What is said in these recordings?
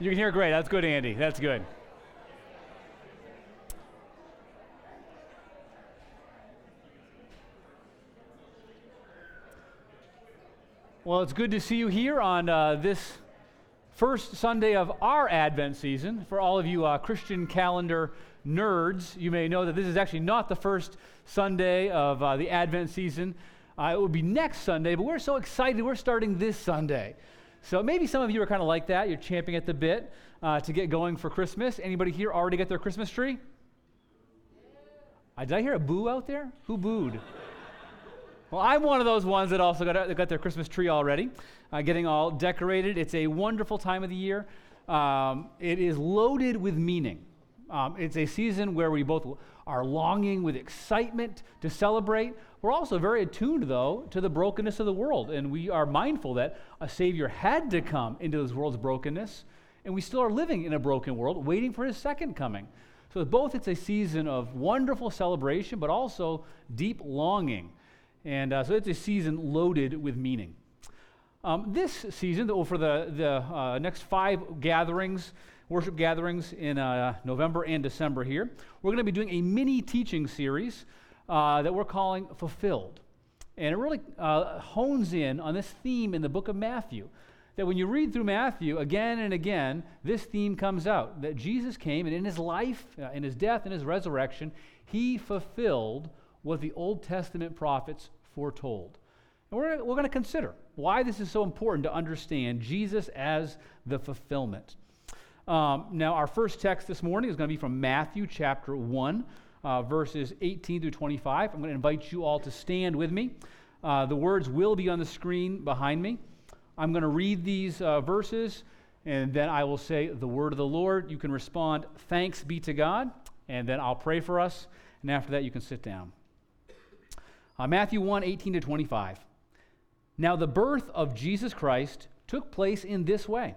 You can hear great. That's good, Andy. That's good. Well, it's good to see you here on uh, this first Sunday of our Advent season. For all of you uh, Christian calendar nerds, you may know that this is actually not the first Sunday of uh, the Advent season. Uh, it will be next Sunday, but we're so excited. We're starting this Sunday. So maybe some of you are kind of like that. You're champing at the bit uh, to get going for Christmas. Anybody here already got their Christmas tree? Uh, did I hear a boo out there? Who booed? Well, I'm one of those ones that also got, got their Christmas tree already, uh, getting all decorated. It's a wonderful time of the year. Um, it is loaded with meaning. Um, it's a season where we both are longing with excitement to celebrate. We're also very attuned, though, to the brokenness of the world, and we are mindful that a Savior had to come into this world's brokenness, and we still are living in a broken world, waiting for His second coming. So, both it's a season of wonderful celebration, but also deep longing. And uh, so, it's a season loaded with meaning. Um, this season, for the, the uh, next five gatherings, worship gatherings in uh, November and December here. We're going to be doing a mini teaching series uh, that we're calling Fulfilled. And it really uh, hones in on this theme in the book of Matthew. That when you read through Matthew again and again, this theme comes out that Jesus came and in his life, uh, in his death, and his resurrection, he fulfilled what the Old Testament prophets foretold. And we're, we're going to consider why this is so important to understand Jesus as the fulfillment. Um, now, our first text this morning is going to be from Matthew chapter 1, uh, verses 18 through 25. I'm going to invite you all to stand with me. Uh, the words will be on the screen behind me. I'm going to read these uh, verses, and then I will say the word of the Lord. You can respond, Thanks be to God, and then I'll pray for us, and after that, you can sit down. Uh, Matthew 1 18 to 25. Now, the birth of Jesus Christ took place in this way.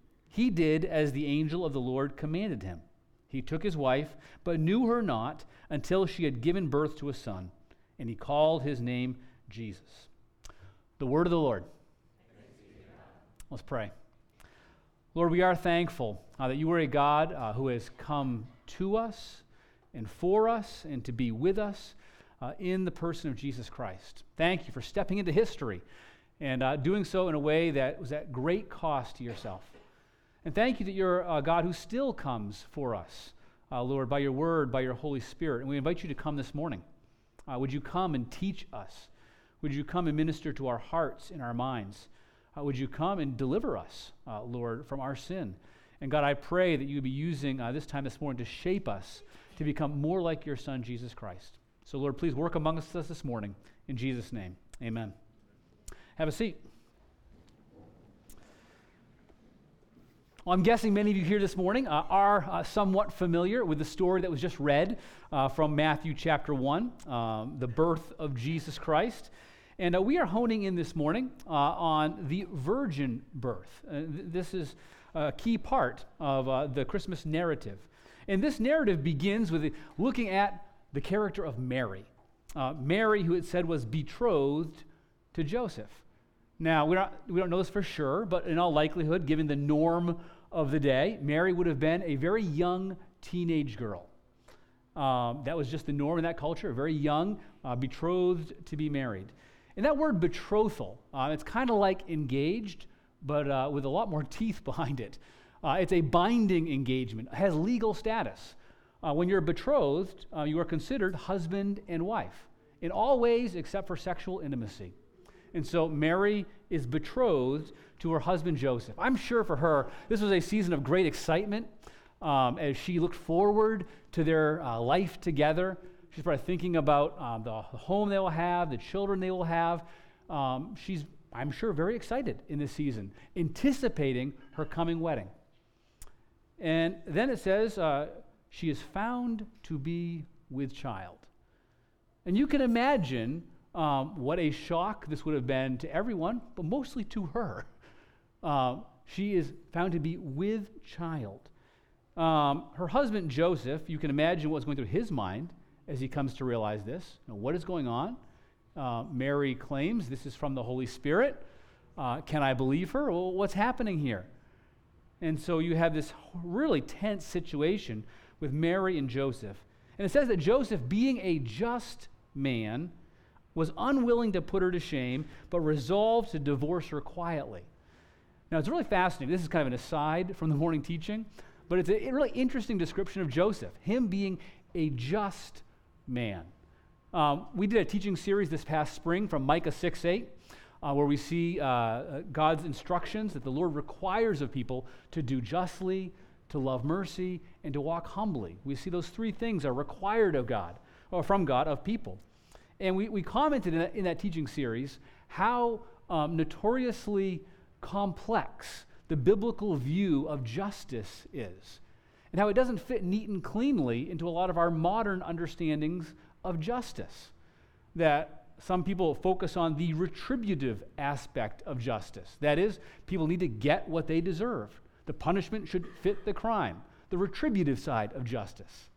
he did as the angel of the Lord commanded him. He took his wife, but knew her not until she had given birth to a son, and he called his name Jesus. The word of the Lord. Let's pray. Lord, we are thankful uh, that you are a God uh, who has come to us and for us and to be with us uh, in the person of Jesus Christ. Thank you for stepping into history and uh, doing so in a way that was at great cost to yourself. And thank you that you're a God who still comes for us, uh, Lord, by your word, by your Holy Spirit. And we invite you to come this morning. Uh, would you come and teach us? Would you come and minister to our hearts and our minds? Uh, would you come and deliver us, uh, Lord, from our sin? And God, I pray that you would be using uh, this time this morning to shape us to become more like your Son, Jesus Christ. So, Lord, please work amongst us this morning. In Jesus' name, amen. Have a seat. Well, I'm guessing many of you here this morning uh, are uh, somewhat familiar with the story that was just read uh, from Matthew chapter 1, um, the birth of Jesus Christ. And uh, we are honing in this morning uh, on the virgin birth. Uh, th- this is a key part of the Christmas narrative. And this narrative begins with looking at the character of Mary. Mary, who it said was betrothed to Joseph. Now, we don't, we don't know this for sure, but in all likelihood, given the norm of the day, Mary would have been a very young teenage girl. Um, that was just the norm in that culture, very young, uh, betrothed to be married. And that word betrothal, uh, it's kind of like engaged, but uh, with a lot more teeth behind it. Uh, it's a binding engagement, it has legal status. uh, when you're betrothed, uh, you are considered husband and wife in all ways except for sexual intimacy. And so Mary is betrothed to her husband Joseph. I'm sure for her, this was a season of great excitement um, as she looked forward to their uh, life together. She's probably thinking about um, the home they will have, the children they will have. Um, she's, I'm sure, very excited in this season, anticipating her coming wedding. And then it says, uh, she is found to be with child. And you can imagine um, what a shock this would have been to everyone, but mostly to her. Uh, she is found to be with child. Um, her husband, Joseph, you can imagine what's going through his mind as he comes to realize this. You know, what is going on? Uh, Mary claims this is from the Holy Spirit. Uh, can I believe her? Well, what's happening here? And so you have this really tense situation with Mary and Joseph. And it says that Joseph, being a just man, was unwilling to put her to shame, but resolved to divorce her quietly. Now, it's really fascinating. This is kind of an aside from the morning teaching, but it's a really interesting description of Joseph, him being a just man. Um, we did a teaching series this past spring from Micah 6 8, uh, where we see uh, uh, God's instructions that the Lord requires of people to do justly, to love mercy, and to walk humbly. We see those three things are required of God, or from God, of people. And we, we commented in that, in that teaching series how um, notoriously complex the biblical view of justice is, and how it doesn't fit neat and cleanly into a lot of our modern understandings of justice. That some people focus on the retributive aspect of justice. That is, people need to get what they deserve. The punishment should fit the crime, the retributive side of justice.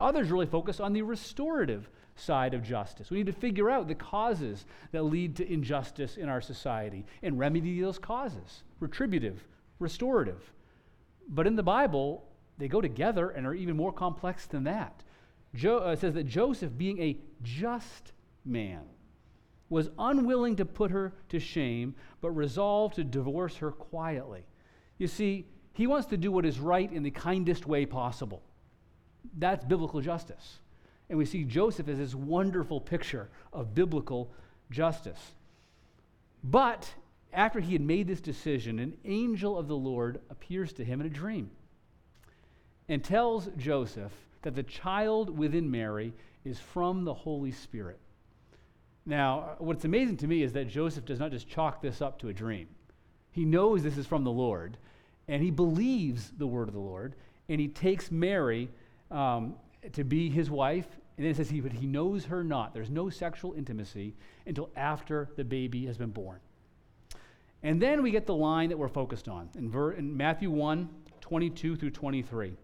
Others really focus on the restorative side of justice. We need to figure out the causes that lead to injustice in our society and remedy those causes retributive, restorative. But in the Bible, they go together and are even more complex than that. Jo- uh, says that Joseph, being a just man, was unwilling to put her to shame, but resolved to divorce her quietly. You see, he wants to do what is right in the kindest way possible. That's biblical justice. And we see Joseph as this wonderful picture of biblical justice. But after he had made this decision, an angel of the Lord appears to him in a dream and tells Joseph that the child within Mary is from the Holy Spirit. Now, what's amazing to me is that Joseph does not just chalk this up to a dream. He knows this is from the Lord, and he believes the word of the Lord, and he takes Mary um, to be his wife. And then it says he, but he knows her not. There's no sexual intimacy until after the baby has been born. And then we get the line that we're focused on in, ver- in Matthew 1 22 through 23.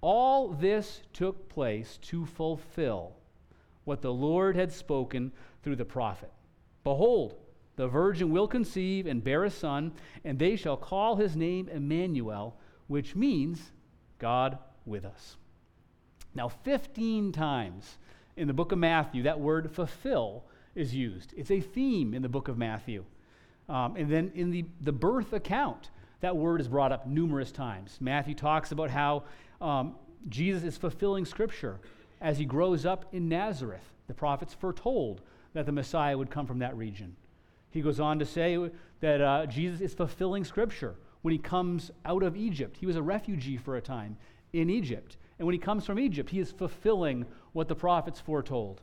All this took place to fulfill what the Lord had spoken through the prophet. Behold, the virgin will conceive and bear a son, and they shall call his name Emmanuel, which means God with us. Now, 15 times in the book of Matthew, that word fulfill is used. It's a theme in the book of Matthew. Um, and then in the, the birth account, that word is brought up numerous times. Matthew talks about how um, Jesus is fulfilling Scripture as he grows up in Nazareth. The prophets foretold that the Messiah would come from that region. He goes on to say that uh, Jesus is fulfilling Scripture when he comes out of Egypt. He was a refugee for a time in Egypt. And when he comes from Egypt, he is fulfilling what the prophets foretold.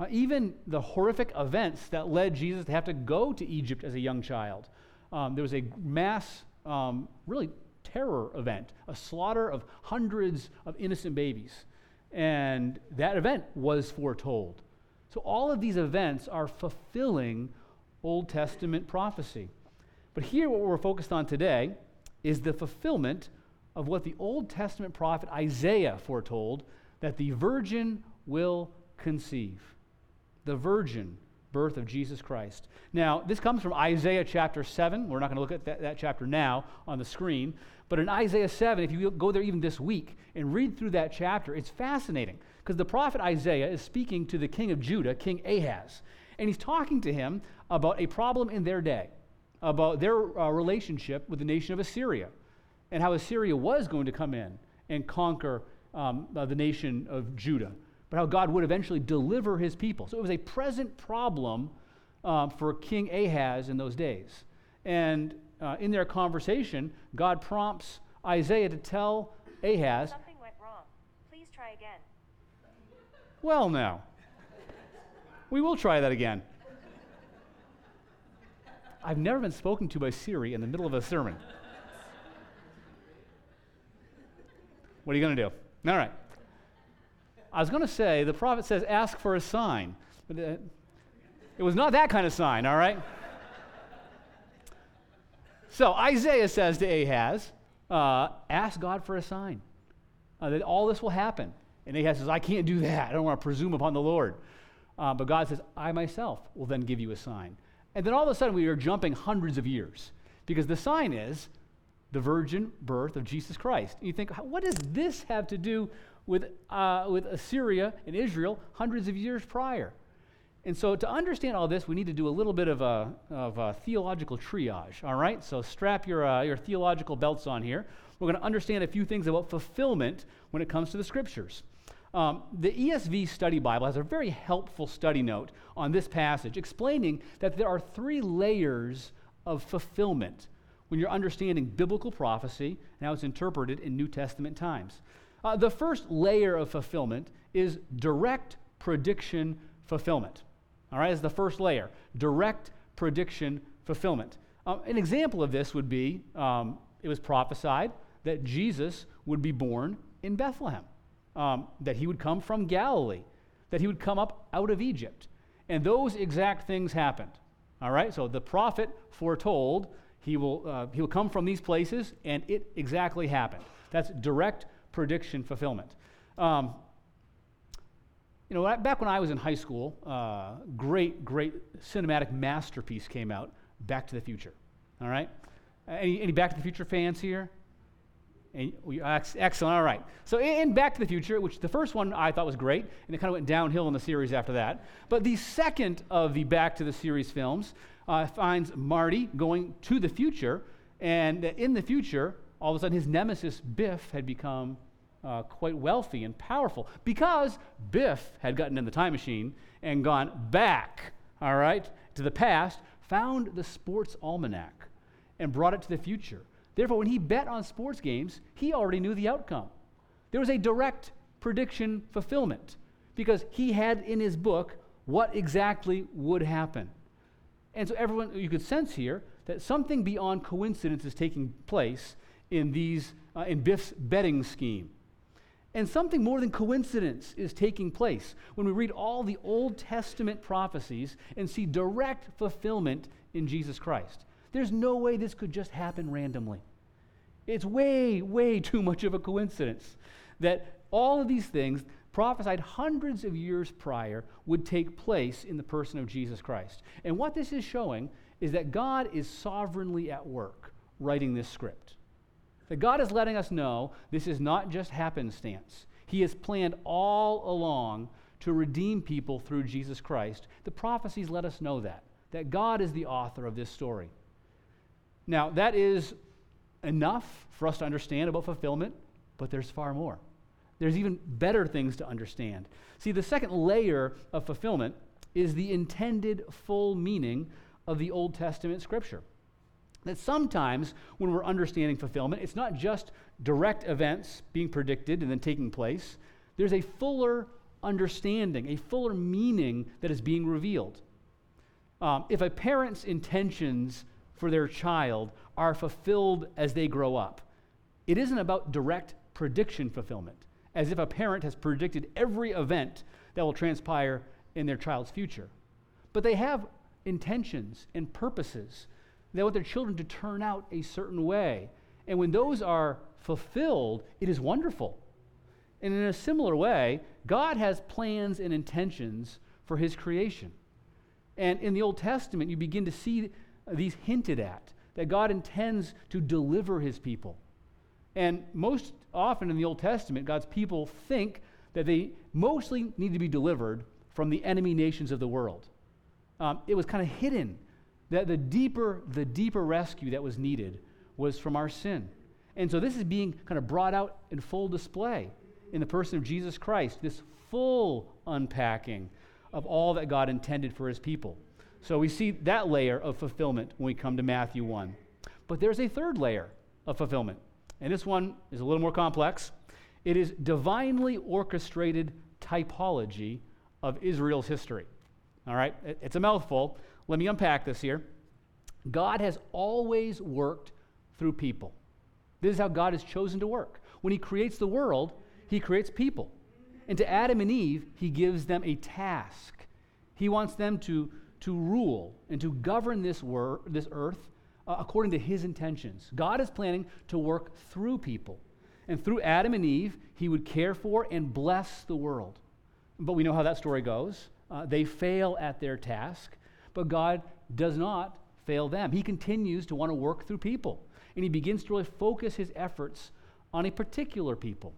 Uh, even the horrific events that led Jesus to have to go to Egypt as a young child. Um, there was a mass, um, really terror event, a slaughter of hundreds of innocent babies. And that event was foretold. So all of these events are fulfilling Old Testament prophecy. But here, what we're focused on today is the fulfillment of what the Old Testament prophet Isaiah foretold that the virgin will conceive. The virgin birth of Jesus Christ. Now, this comes from Isaiah chapter 7. We're not going to look at that, that, chapter now on the screen. But in Isaiah 7, if you go there even this week and read through that chapter, it's fascinating because the prophet Isaiah is speaking to the king of Judah, King Ahaz. And he's talking to him about a problem in their day, about their uh, relationship with the nation of Assyria and how Assyria was going to come in and conquer um, uh, the nation of Judah, but how God would eventually deliver his people. So it was a present problem um, for King Ahaz in those days. And uh, in their conversation, God prompts Isaiah to tell Ahaz. Something went wrong. Please try again. Well, now. We will try that again. I've never been spoken to by Siri in the middle of a sermon. What are you going to do? All right. I was going to say, the prophet says, ask for a sign. But uh, it was not that kind of sign, all right? so Isaiah says to Ahaz, uh, ask God for a sign uh, that all this will happen. And Ahaz says, I can't do that. I don't want to presume upon the Lord. Uh, but God says, I myself will then give you a sign. And then all of a sudden, we are jumping hundreds of years because the sign is the virgin birth of Jesus Christ. And you think, what does this have to do with, uh, with Assyria and Israel hundreds of years prior? And so, to understand all this, we need to do a little bit of a, of a theological triage, all right? So, strap your, uh, your theological belts on here. We're going to understand a few things about fulfillment when it comes to the scriptures. Um, the ESV Study Bible has a very helpful study note on this passage, explaining that there are three layers of fulfillment when you're understanding biblical prophecy and how it's interpreted in New Testament times. Uh, the first layer of fulfillment is direct prediction fulfillment. All right, is the first layer direct prediction fulfillment. Um, an example of this would be um, it was prophesied that Jesus would be born in Bethlehem, um, that he would come from Galilee, that he would come up out of Egypt. And those exact things happened. All right, so the prophet foretold he will, uh, he will come from these places, and it exactly happened. That's direct prediction fulfillment. Um, you know, back when I was in high school, uh, great, great cinematic masterpiece came out, Back to the Future. All right? Any, any Back to the Future fans here? We, excellent. All right. So in Back to the Future, which the first one I thought was great, and it kind of went downhill in the series after that. But the second of the Back to the series films uh, finds Marty going to the future, and in the future, all of a sudden his nemesis Biff had become uh, quite wealthy and powerful because Biff had gotten in the time machine and gone back, all right, to the past, found the sports almanac, and brought it to the future. Therefore, when he bet on sports games, he already knew the outcome. There was a direct prediction fulfillment because he had in his book what exactly would happen. And so everyone, you could sense here that something beyond coincidence is taking place in these, uh, in Biff's betting scheme. And something more than coincidence is taking place when we read all the Old Testament prophecies and see direct fulfillment in Jesus Christ. There's no way this could just happen randomly. It's way, way too much of a coincidence that all of these things prophesied hundreds of years prior would take place in the person of Jesus Christ. And what this is showing is that God is sovereignly at work writing this script. That God is letting us know this is not just happenstance. He has planned all along to redeem people through Jesus Christ. The prophecies let us know that, that God is the author of this story. Now, that is enough for us to understand about fulfillment, but there's far more there's even better things to understand. See, the second layer of fulfillment is the intended full meaning of the Old Testament scripture. That sometimes when we're understanding fulfillment, it's not just direct events being predicted and then taking place, there's a fuller understanding, a fuller meaning that is being revealed. Um, if a parent's intentions for their child are fulfilled as they grow up, it isn't about direct prediction fulfillment as if a parent has predicted every event that will transpire in their child's future. But they have intentions and purposes. They want their children to turn out a certain way. And when those are fulfilled, it is wonderful. And in a similar way, God has plans and intentions for his creation. And in the Old Testament, you begin to see these hinted at that God intends to deliver his people. And most often in the Old Testament, God's people think that they mostly need to be delivered from the enemy nations of the world. Um, it was kind of hidden that the deeper, the deeper rescue that was needed was from our sin. And so this is being kind of brought out in full display in the person of Jesus Christ this full unpacking of all that God intended for his people. So we see that layer of fulfillment when we come to Matthew 1. But there's a third layer of fulfillment, and this one is a little more complex. It is divinely orchestrated typology of Israel's history. All right, it's a mouthful. Let me unpack this here. God has always worked through people. This is how God has chosen to work. When He creates the world, He creates people. And to Adam and Eve, He gives them a task. He wants them to, to rule and to govern this, wor- this earth uh, according to His intentions. God is planning to work through people. And through Adam and Eve, He would care for and bless the world. But we know how that story goes. Uh, they fail at their task, but God does not fail them. He continues to want to work through people, and he begins to really focus his efforts on a particular people.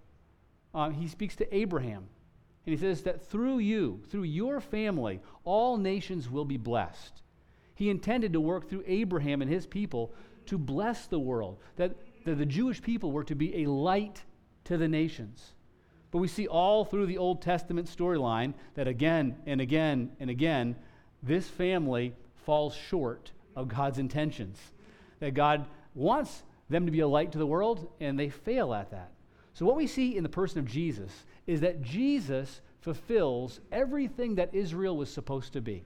Uh, he speaks to Abraham, and he says that through you, through your family, all nations will be blessed. He intended to work through Abraham and his people to bless the world, that, that the Jewish people were to be a light to the nations. But we see all through the Old Testament storyline that again and again and again, this family falls short of God's intentions. That God wants them to be a light to the world, and they fail at that. So, what we see in the person of Jesus is that Jesus fulfills everything that Israel was supposed to be.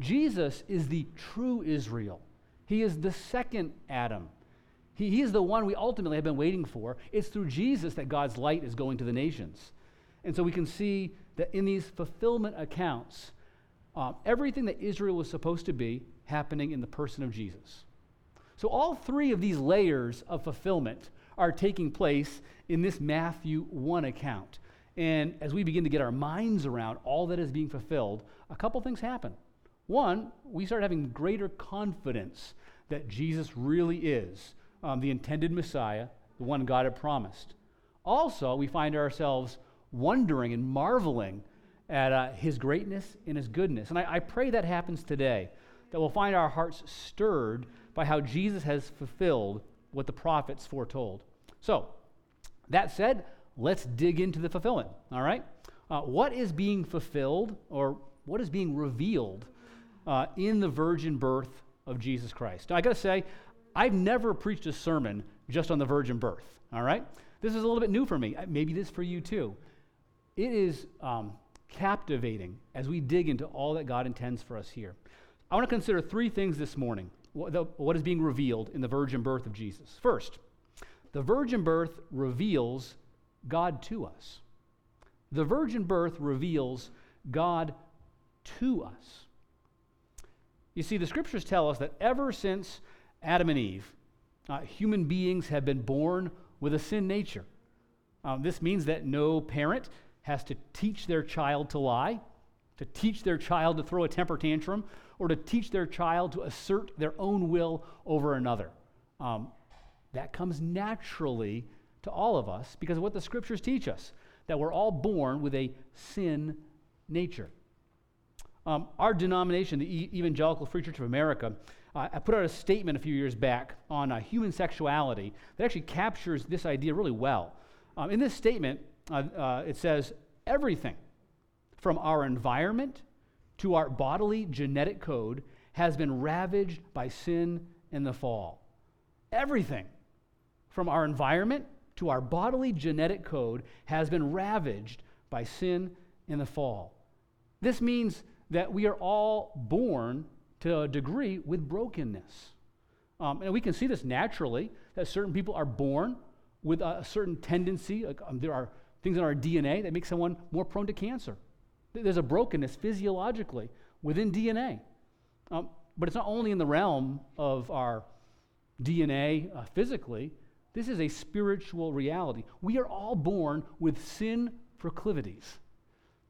Jesus is the true Israel, He is the second Adam. He, he is the one we ultimately have been waiting for. It's through Jesus that God's light is going to the nations. And so we can see that in these fulfillment accounts, um, everything that Israel was supposed to be happening in the person of Jesus. So all three of these layers of fulfillment are taking place in this Matthew 1 account. And as we begin to get our minds around all that is being fulfilled, a couple things happen. One, we start having greater confidence that Jesus really is um, the intended Messiah, the one God had promised. Also, we find ourselves wondering and marveling at uh, his greatness and his goodness. And I, I pray that happens today, that we'll find our hearts stirred by how Jesus has fulfilled what the prophets foretold. So, that said, let's dig into the fulfillment, all right? Uh, what is being fulfilled or what is being revealed uh, in the virgin birth of Jesus Christ? Now, I got to say, I've never preached a sermon just on the virgin birth, all right? This is a little bit new for me. Maybe this for you too. It is um, captivating as we dig into all that God intends for us here. I want to consider three things this morning what, the, what is being revealed in the virgin birth of Jesus. First, the virgin birth reveals God to us. The virgin birth reveals God to us. You see, the scriptures tell us that ever since Adam and Eve, uh, human beings have been born with a sin nature. Um, this means that no parent has to teach their child to lie, to teach their child to throw a temper tantrum, or to teach their child to assert their own will over another. Um, that comes naturally to all of us because of what the scriptures teach us that we're all born with a sin nature. Um, our denomination, the Evangelical Free Church of America, uh, I put out a statement a few years back on uh, human sexuality that actually captures this idea really well. Um, in this statement, uh, uh, it says everything from our environment to our bodily genetic code has been ravaged by sin and the fall. Everything from our environment to our bodily genetic code has been ravaged by sin and the fall. This means that we are all born to a degree with brokenness. Um, and we can see this naturally that certain people are born with a, certain tendency. Like, um, there are things in our DNA that make someone more prone to cancer. There's a brokenness physiologically within DNA. Um, but it's not only in the realm of our DNA uh, physically, this is a spiritual reality. We are all born with sin proclivities,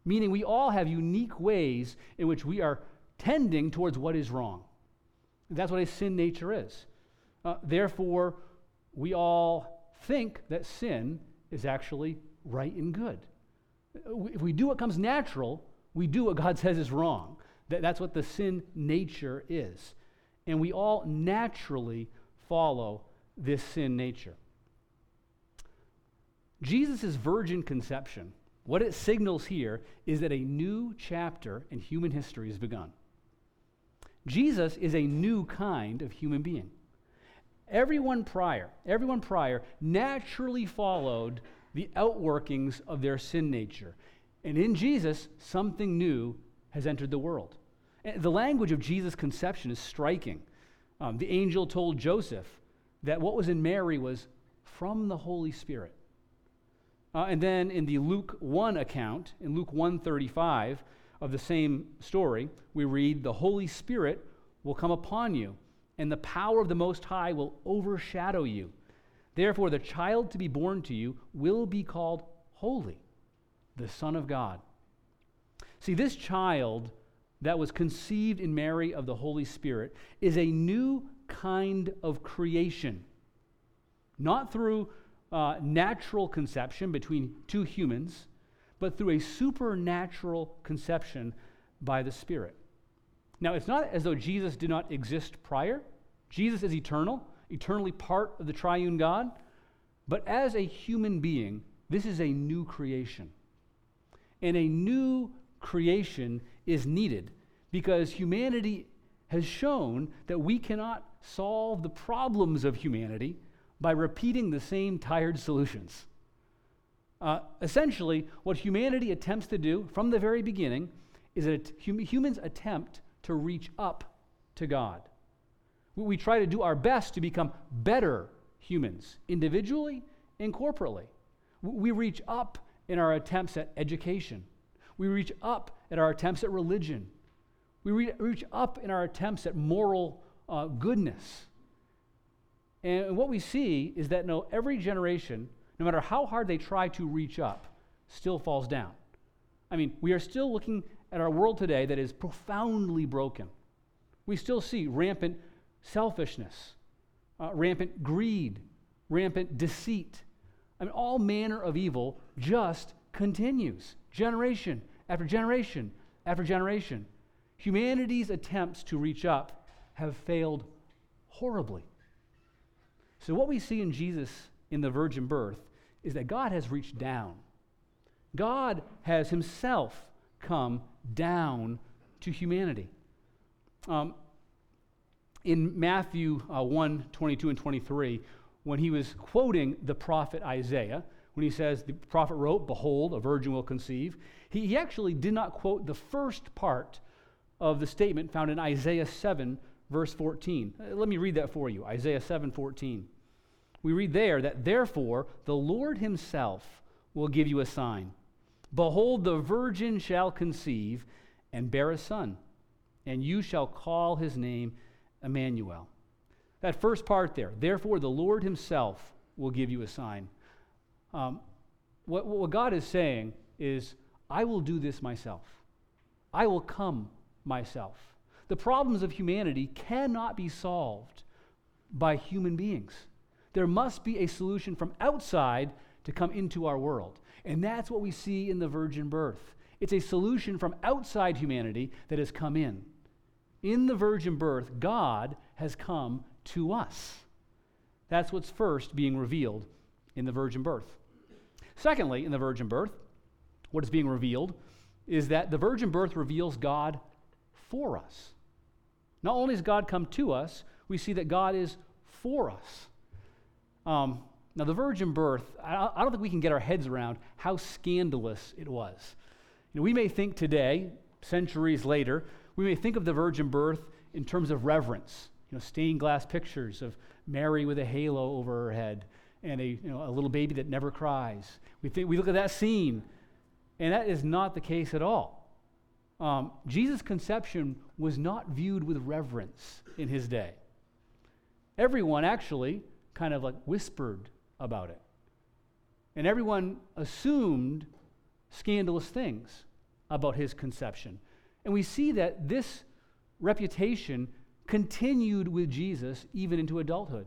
meaning we all have unique ways in which we are tending towards what is wrong. That's what a sin nature is. Uh, therefore, we all think that sin is actually right and good. If we do what comes natural, we do what God says is wrong. That, that's what the sin nature is. And we all naturally follow this sin nature. Jesus' virgin conception, what it signals here is that a new chapter in human history has begun. Jesus is a new kind of human being. Everyone prior, everyone prior naturally followed the outworkings of their sin nature. And in Jesus, something new has entered the world. The language of Jesus' conception is striking. Um, the angel told Joseph that what was in Mary was from the Holy Spirit. Uh, and then in the Luke 1 account, in Luke 135 of the same story, we read, The Holy Spirit will come upon you, and the power of the Most High will overshadow you. Therefore, the child to be born to you will be called Holy, the Son of God. See, this child that was conceived in Mary of the Holy Spirit is a new kind of creation, not through uh, natural conception between two humans, but through a supernatural conception by the Spirit. Now, it's not as though Jesus did not exist prior. Jesus is eternal, eternally part of the triune God. But as a human being, this is a new creation. And a new creation is needed because humanity has shown that we cannot solve the problems of humanity by repeating the same tired solutions. Uh, essentially, what humanity attempts to do from the very beginning is that hum- humans attempt to reach up to God. We, we try to do our best to become better humans, individually and corporately. We reach up in our attempts at education. We reach up at our attempts at religion. We re- reach up in our attempts at moral uh, goodness. And what we see is that no, every generation, no matter how hard they try to reach up, still falls down. I mean, we are still looking at our world today that is profoundly broken. We still see rampant selfishness, uh, rampant greed, rampant deceit. I mean, all manner of evil just continues, generation after generation after generation. Humanity's attempts to reach up have failed horribly. So, what we see in Jesus in the virgin birth is that God has reached down. God has himself come down to humanity. Um, in Matthew uh, 1 22 and 23, when he was quoting the prophet Isaiah, when he says, The prophet wrote, Behold, a virgin will conceive, he, he actually did not quote the first part of the statement found in Isaiah 7, verse 14. Uh, let me read that for you Isaiah 7 14 we read there that therefore the Lord himself will give you a sign. Behold, the virgin shall conceive and bear a son, and you shall call his name Emmanuel. That first part there, therefore the Lord himself will give you a sign. Um, what, what God is saying is, I will do this myself. I will come myself. The problems of humanity cannot be solved by human beings. There must be a solution from outside to come into our world. And that's what we see in the virgin birth. It's a solution from outside humanity that has come in. In the virgin birth, God has come to us. That's what's first being revealed in the virgin birth. Secondly, in the virgin birth, what is being revealed is that the virgin birth reveals God for us. Not only has God come to us, we see that God is for us. Um, now, the virgin birth, I, I don't think we can get our heads around how scandalous it was. You know, we may think today, centuries later, we may think of the virgin birth in terms of reverence. You know, stained glass pictures of Mary with a halo over her head and a, you know, a little baby that never cries. We, think, we look at that scene, and that is not the case at all. Um, Jesus' conception was not viewed with reverence in his day. Everyone actually kind of like whispered about it. And everyone assumed scandalous things about his conception. And we see that this reputation continued with Jesus even into adulthood.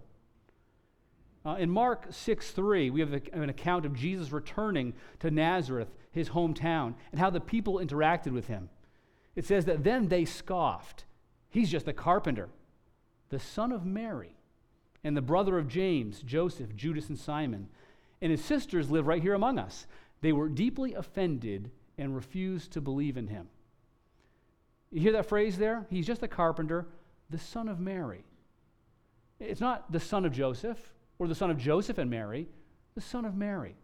Uh, in Mark 6 3, we have a, an account of Jesus returning to Nazareth, his hometown, and how the people interacted with him. It says that then they scoffed. He's just a carpenter, the son of Mary and the brother of James, Joseph, Judas, and Simon. And his sisters live right here among us. They were deeply offended and refused to believe in him. You hear that phrase there? He's just a carpenter, the son of Mary. It's not the son of Joseph or the son of Joseph and Mary, the son of Mary.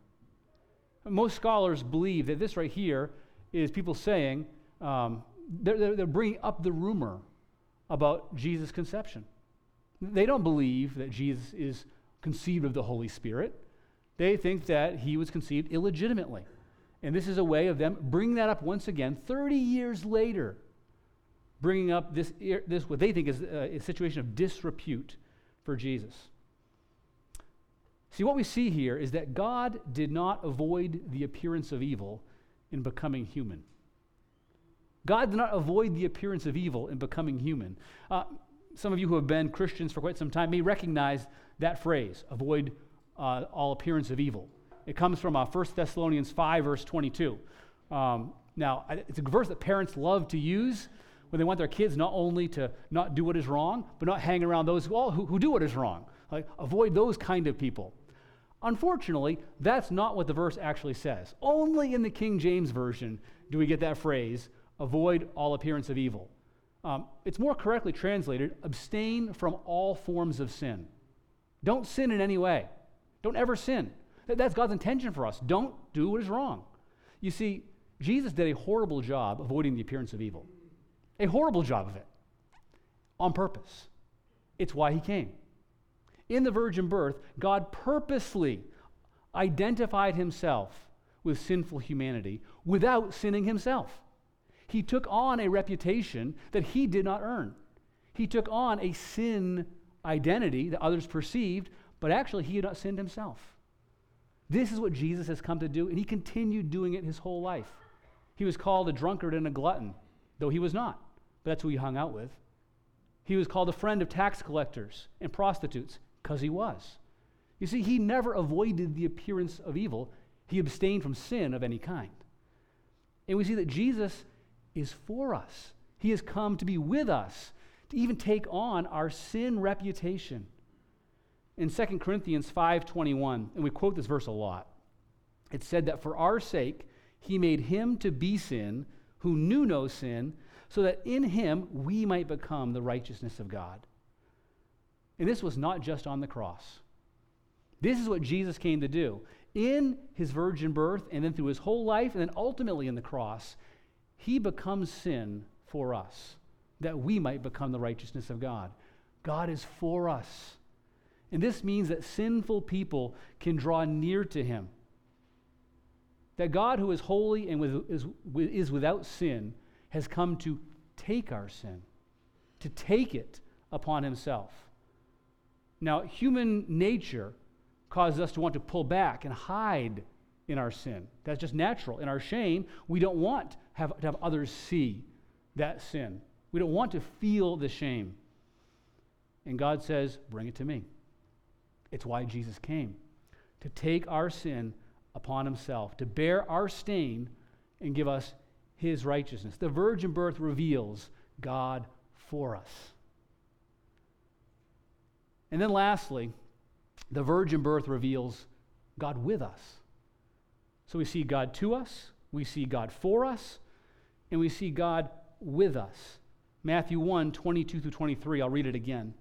Most scholars believe that this right here is people saying, um, they're, they're bringing up the rumor about Jesus' conception. They don't believe that Jesus is conceived of the Holy Spirit. They think that he was conceived illegitimately. And this is a way of them bringing that up once again, 30 years later, bringing up this, this what they think is a, a situation of disrepute for Jesus. See, what we see here is that God did not avoid the appearance of evil in becoming human. God did not avoid the appearance of evil in becoming human. Uh, some of you who have been Christians for quite some time may recognize that phrase, avoid uh, all appearance of evil. It comes from uh, 1 Thessalonians 5, verse 22. Um, now, it's a verse that parents love to use when they want their kids not only to not do what is wrong, but not hang around those who, who, who do what is wrong. Like, avoid those kind of people. Unfortunately, that's not what the verse actually says. Only in the King James Version do we get that phrase, avoid all appearance of evil. Um, it's more correctly translated, abstain from all forms of sin. Don't sin in any way. Don't ever sin. That's God's intention for us. Don't do what is wrong. You see, Jesus did a horrible job avoiding the appearance of evil, a horrible job of it on purpose. It's why he came. In the virgin birth, God purposely identified himself with sinful humanity without sinning himself. He took on a reputation that he did not earn. He took on a sin identity that others perceived, but actually he had not sinned himself. This is what Jesus has come to do, and he continued doing it his whole life. He was called a drunkard and a glutton, though he was not, but that's who he hung out with. He was called a friend of tax collectors and prostitutes, because he was. You see, he never avoided the appearance of evil, he abstained from sin of any kind. And we see that Jesus is for us. He has come to be with us, to even take on our sin reputation. In 2 Corinthians 5:21, and we quote this verse a lot. It said that for our sake he made him to be sin who knew no sin, so that in him we might become the righteousness of God. And this was not just on the cross. This is what Jesus came to do. In his virgin birth, and then through his whole life, and then ultimately in the cross, he becomes sin for us, that we might become the righteousness of God. God is for us. And this means that sinful people can draw near to him. That God, who is holy and with, is, is without sin, has come to take our sin, to take it upon himself. Now, human nature causes us to want to pull back and hide in our sin. That's just natural. In our shame, we don't want have, to have others see that sin. We don't want to feel the shame. And God says, Bring it to me. It's why Jesus came to take our sin upon himself, to bear our stain and give us his righteousness. The virgin birth reveals God for us. And then lastly, the virgin birth reveals God with us. So we see God to us, we see God for us, and we see God with us. Matthew 1 22 through 23, I'll read it again.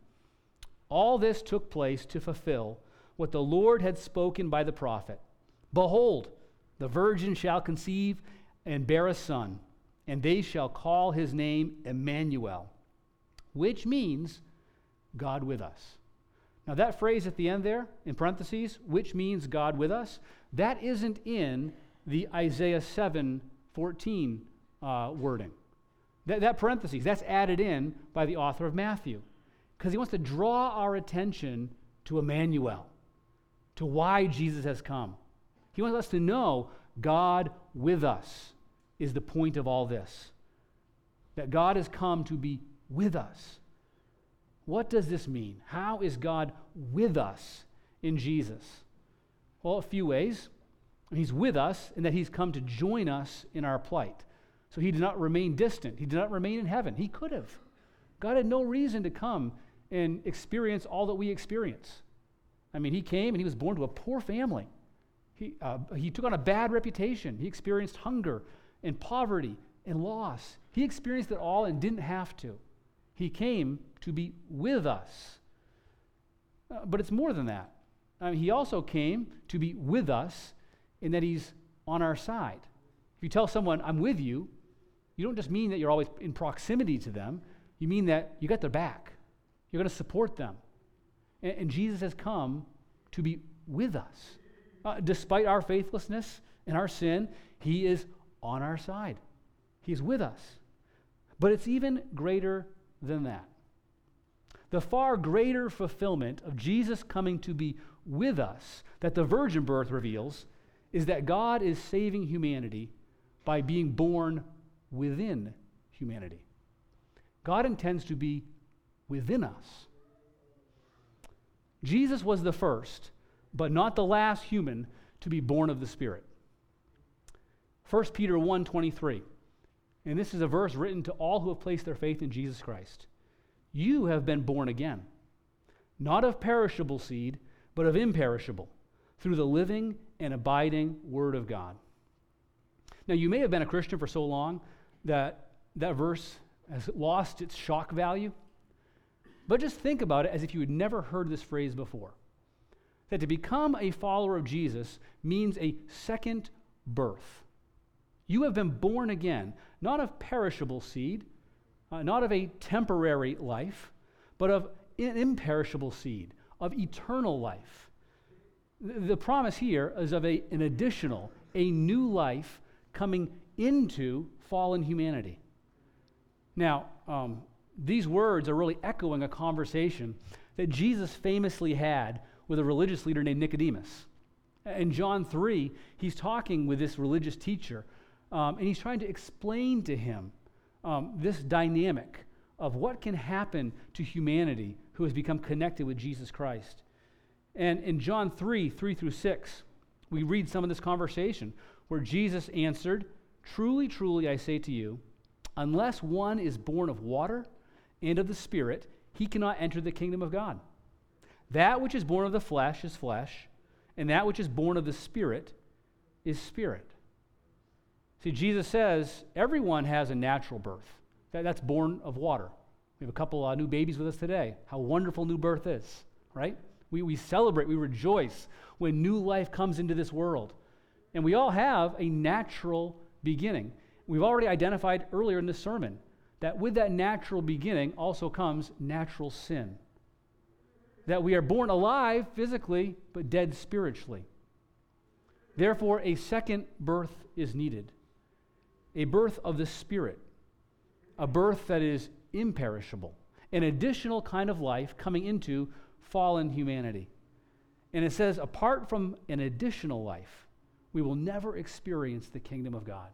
All this took place to fulfill what the Lord had spoken by the prophet Behold, the virgin shall conceive and bear a son, and they shall call his name Emmanuel, which means God with us. Now, that phrase at the end there, in parentheses, which means God with us, that isn't in the Isaiah 7 14 uh, wording. That, that parentheses, that's added in by the author of Matthew because he wants to draw our attention to Emmanuel, to why Jesus has come. He wants us to know God with us is the point of all this. That God has come to be with us. What does this mean? How is God with us in Jesus? Well, a few ways. He's with us in that he's come to join us in our plight. So he did not remain distant. He did not remain in heaven. He could have. God had no reason to come and experience all that we experience. I mean, he came and he was born to a poor family. He, uh, he took on a bad reputation. He experienced hunger and poverty and loss. He experienced it all and didn't have to. He came to be with us. Uh, but it's more than that. I mean, he also came to be with us in that he's on our side. If you tell someone, I'm with you, you don't just mean that you're always in proximity to them, you mean that you got their back. You're going to support them. And, and, Jesus has come to be with us. Uh, despite our faithlessness and our sin, he is on our side. He's with us. But it's even greater than that. The far greater fulfillment of Jesus coming to be with us that the virgin birth reveals is that God is saving humanity by being born within humanity. God intends to be within us. Jesus was the first, but not the last human to be born of the Spirit. 1 Peter 1:23. And this is a verse written to all who have placed their faith in Jesus Christ. You have been born again, not of perishable seed, but of imperishable, through the living and abiding Word of God. Now, you may have been a Christian for so long that that verse has lost its shock value, but just think about it as if you had never heard this phrase before. That to become a follower of Jesus means a second birth. You have been born again, not of perishable seed, uh, not of a temporary life, but of an imperishable seed, of eternal life. The promise here is of a, an additional, a new life coming into fallen humanity. Now, um, these words are really echoing a conversation that Jesus famously had with a religious leader named Nicodemus. In John 3, he's talking with this religious teacher, um, and he's trying to explain to him um, this dynamic of what can happen to humanity who has become connected with Jesus Christ. And in John 3 3 through 6, we read some of this conversation where Jesus answered, Truly, truly, I say to you, unless one is born of water and of the Spirit, he cannot enter the kingdom of God. That which is born of the flesh is flesh, and that which is born of the Spirit is spirit. See, Jesus says everyone has a natural birth. That, that's born of water. We have a couple new babies with us today. How wonderful new birth is, right? We, we celebrate, we rejoice when new life comes into this world. And we all have a natural beginning. We've already identified earlier in this sermon that with that natural beginning also comes natural sin. That we are born alive physically, but dead spiritually. Therefore, a second birth is needed a birth of the Spirit, a birth that is imperishable, an additional kind of life coming into fallen humanity. And it says, apart from an additional life, we will never experience the kingdom of God.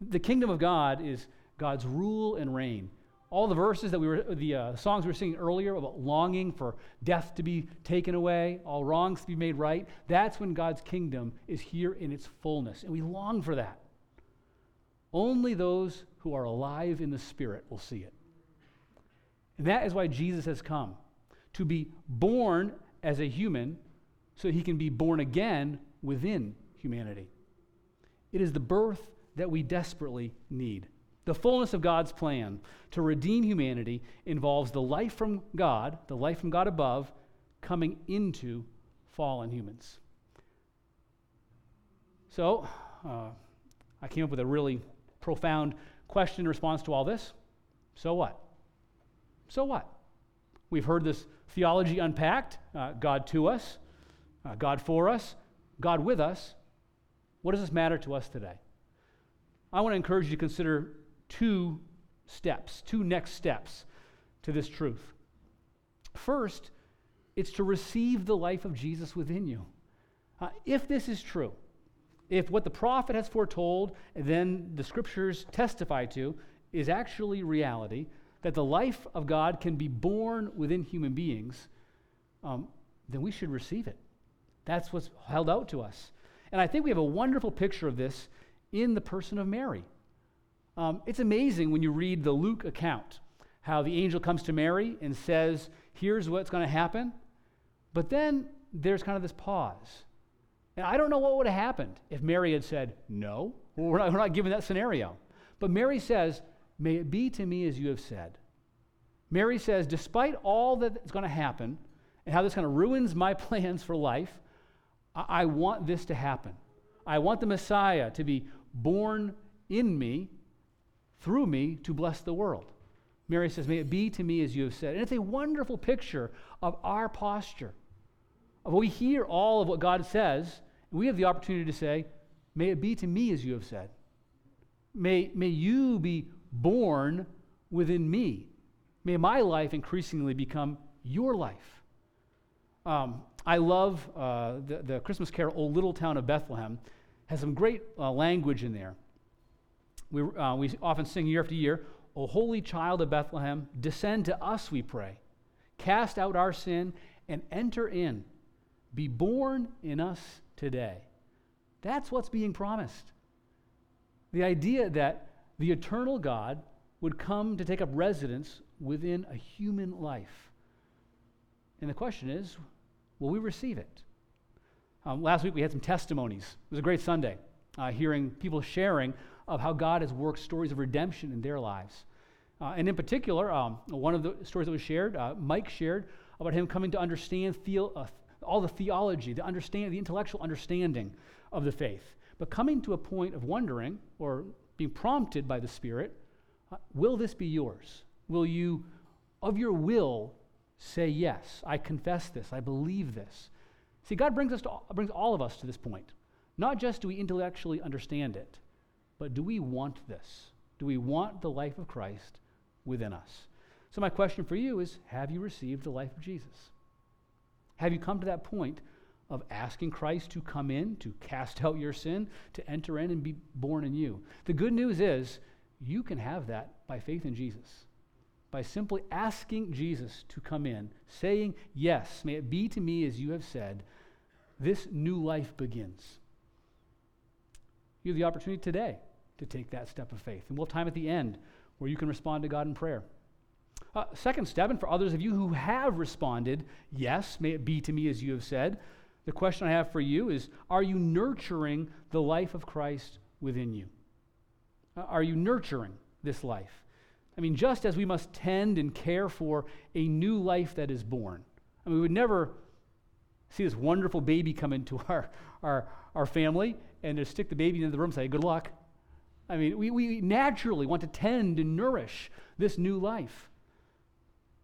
The kingdom of God is God's rule and reign. All the verses that we were, the uh, songs we were singing earlier about longing for death to be taken away, all wrongs to be made right, that's when God's kingdom is here in its fullness. And we long for that. Only those who are alive in the Spirit will see it. And that is why Jesus has come to be born as a human so he can be born again within humanity. It is the birth that we desperately need. The fullness of God's plan to redeem humanity involves the life from God, the life from God above, coming into fallen humans. So, uh, I came up with a really profound question in response to all this. So what? So what? We've heard this theology unpacked uh, God to us, uh, God for us, God with us. What does this matter to us today? I want to encourage you to consider two steps, two next steps to this truth. First, it's to receive the life of Jesus within you. Uh, if this is true, if what the prophet has foretold then the scriptures testify to is actually reality, that the life of God can be born within human beings, um, then we should receive it. That's what's held out to us. And I think we have a wonderful picture of this in the person of Mary. Um, it's amazing when you read the Luke account how the angel comes to Mary and says, Here's what's going to happen. But then there's kind of this pause And I don't know what would have happened if Mary had said, No, we're not, we're not given that scenario. But Mary says, May it be to me as you have said. Mary says, Despite all that's going to happen and how this kind of ruins my plans for life, I, I want this to happen. I want the Messiah to be born in me, through me, to bless the world. Mary says, May it be to me as you have said. And it's a wonderful picture of our posture. Of we hear all of what God says, we have the opportunity to say, May it be to me as you have said. May, may you be born within me. May my life increasingly become your life. Um, I love uh, the, the Christmas carol, O Little Town of Bethlehem, has some great uh, language in there. We, uh, we often sing year after year, O Holy Child of Bethlehem, descend to us, we pray. Cast out our sin and enter in. Be born in us today. That's what's being promised. The idea that the eternal God would come to take up residence within a human life. And the question is, will we receive it? Um, last week we had some testimonies. It was a great Sunday, uh, hearing people sharing of how God has worked stories of redemption in their lives. Uh, and in particular, um, one of the stories that was shared, uh, Mike shared about him coming to understand theo- all the theology, the understand, the intellectual understanding of the faith, but coming to a point of wondering or being prompted by the Spirit, uh, will this be yours? Will you, of your will, say yes? I confess this. I believe this. See, God brings us to, brings all of us to this point. Not just do we intellectually understand it, but do we want this? Do we want the life of Christ within us? So, my question for you is Have you received the life of Jesus? Have you come to that point of asking Christ to come in, to cast out your sin, to enter in and be born in you? The good news is you can have that by faith in Jesus. By simply asking Jesus to come in, saying, Yes, may it be to me as you have said, this new life begins. You have the opportunity today to take that step of faith. And we'll time at the end where you can respond to God in prayer. Uh, second step, and for others of you who have responded, yes, may it be to me as you have said, the question I have for you is Are you nurturing the life of Christ within you? Uh, are you nurturing this life? I mean, just as we must tend and care for a new life that is born. I mean, we would never see this wonderful baby come into our, our, our family and just stick the baby into the room and say, Good luck. I mean, we, we naturally want to tend and nourish this new life.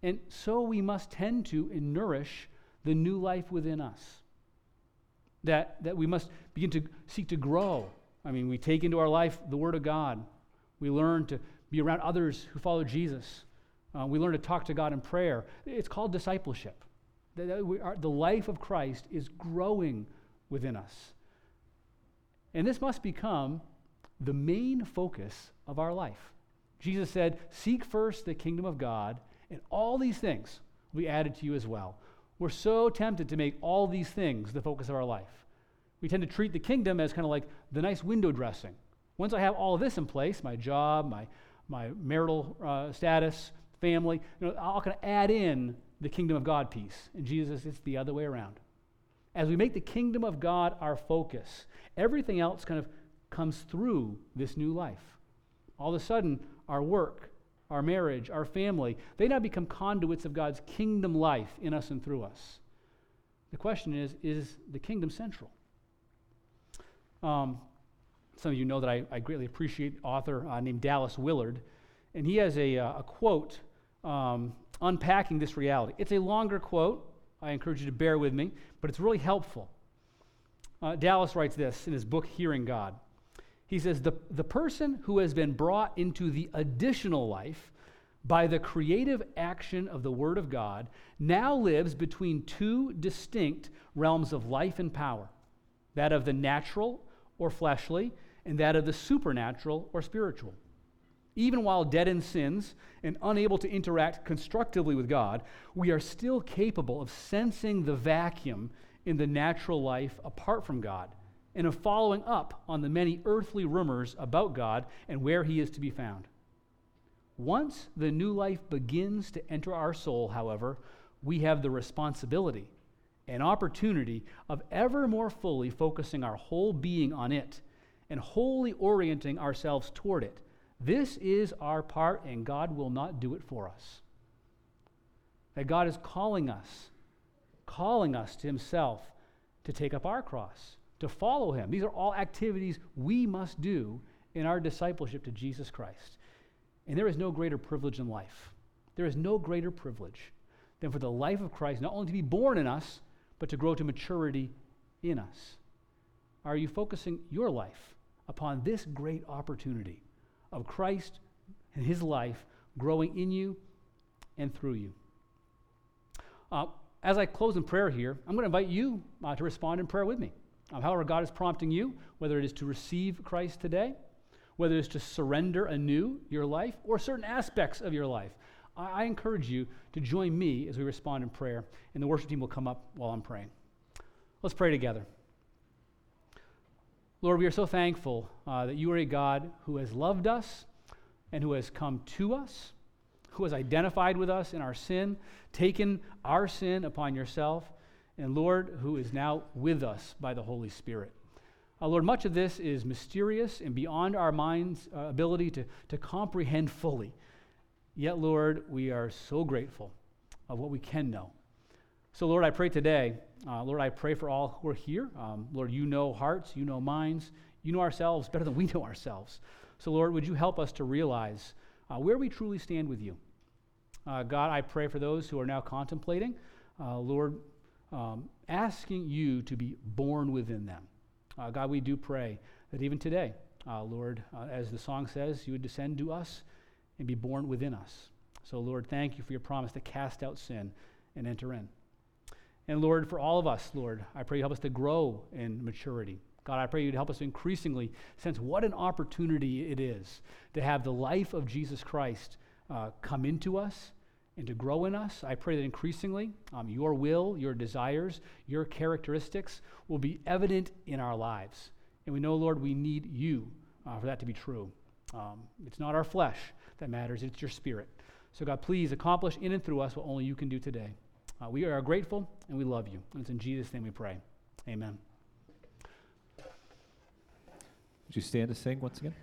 And so we must tend to and nourish the new life within us. That, that we must begin to seek to grow. I mean, we take into our life the Word of God. We learn to be around others who follow Jesus. Uh, we learn to talk to God in prayer. It's called discipleship. Are, the life of Christ is growing within us. And this must become the main focus of our life. Jesus said, Seek first the kingdom of God, and all these things will be added to you as well. We're so tempted to make all these things the focus of our life. We tend to treat the kingdom as kind of like the nice window dressing. Once I have all this in place my job, my, my marital uh, status, family you know, I'll kind of add in the kingdom of God piece. And Jesus, it's the other way around. As we make the kingdom of God our focus, everything else kind of comes through this new life. All of a sudden, our work, our marriage, our family, they now become conduits of God's kingdom life in us and through us. The question is is the kingdom central? Um, some of you know that I, I greatly appreciate author uh, named Dallas Willard, and he has a, uh, a quote um, unpacking this reality. It's a longer quote. I encourage you to bear with me, but it's really helpful. Uh, Dallas writes this in his book, Hearing God. He says, the, the person who has been brought into the additional life by the creative action of the Word of God now lives between two distinct realms of life and power that of the natural or fleshly, and that of the supernatural or spiritual. Even while dead in sins and unable to interact constructively with God, we are still capable of sensing the vacuum in the natural life apart from God and of following up on the many earthly rumors about God and where He is to be found. Once the new life begins to enter our soul, however, we have the responsibility and opportunity of ever more fully focusing our whole being on it and wholly orienting ourselves toward it. This is our part, and God will not do it for us. That God is calling us, calling us to Himself to take up our cross, to follow Him. These are all activities we must do in our discipleship to Jesus Christ. And there is no greater privilege in life. There is no greater privilege than for the life of Christ not only to be born in us, but to grow to maturity in us. Are you focusing your life upon this great opportunity of Christ and his life growing in you and through you? Uh, as I close in prayer here, I'm going to invite you uh, to respond in prayer with me. However, God is prompting you, whether it is to receive Christ today, whether it's to surrender anew your life, or certain aspects of your life. I, I encourage you to join me as we respond in prayer, and the worship team will come up while I'm praying. Let's pray together. Lord, we are so thankful uh, that you are a God who has loved us and who has come to us, who has identified with us in our sin, taken our sin upon yourself, and Lord, who is now with us by the Holy Spirit. Uh, Lord, much of this is mysterious and beyond our mind's uh, ability to, to comprehend fully. Yet, Lord, we are so grateful of what we can know. So, Lord, I pray today, uh, Lord, I pray for all who are here. Um, Lord, you know hearts, you know minds, you know ourselves better than we know ourselves. So, Lord, would you help us to realize uh, where we truly stand with you? Uh, God, I pray for those who are now contemplating, uh, Lord, um, asking you to be born within them. Uh, God, we do pray that even today, uh, Lord, as the song says, you would descend to us and be born within us. So, Lord, thank you for your promise to cast out sin and enter in. And Lord, for all of us, Lord, I pray you help us to grow in maturity. God, I pray you'd help us increasingly sense what an opportunity it is to have the life of Jesus Christ uh, come into us and to grow in us. I pray that increasingly um, your will, your desires, your characteristics will be evident in our lives. And we know, Lord, we need you uh, for that to be true. Um, it's not our flesh, that matters, it's your spirit. So, God, please accomplish in and through us what only you can do today. Uh, we are grateful and we love you. And it's in Jesus' name we pray. Amen. Would you stand to sing once again?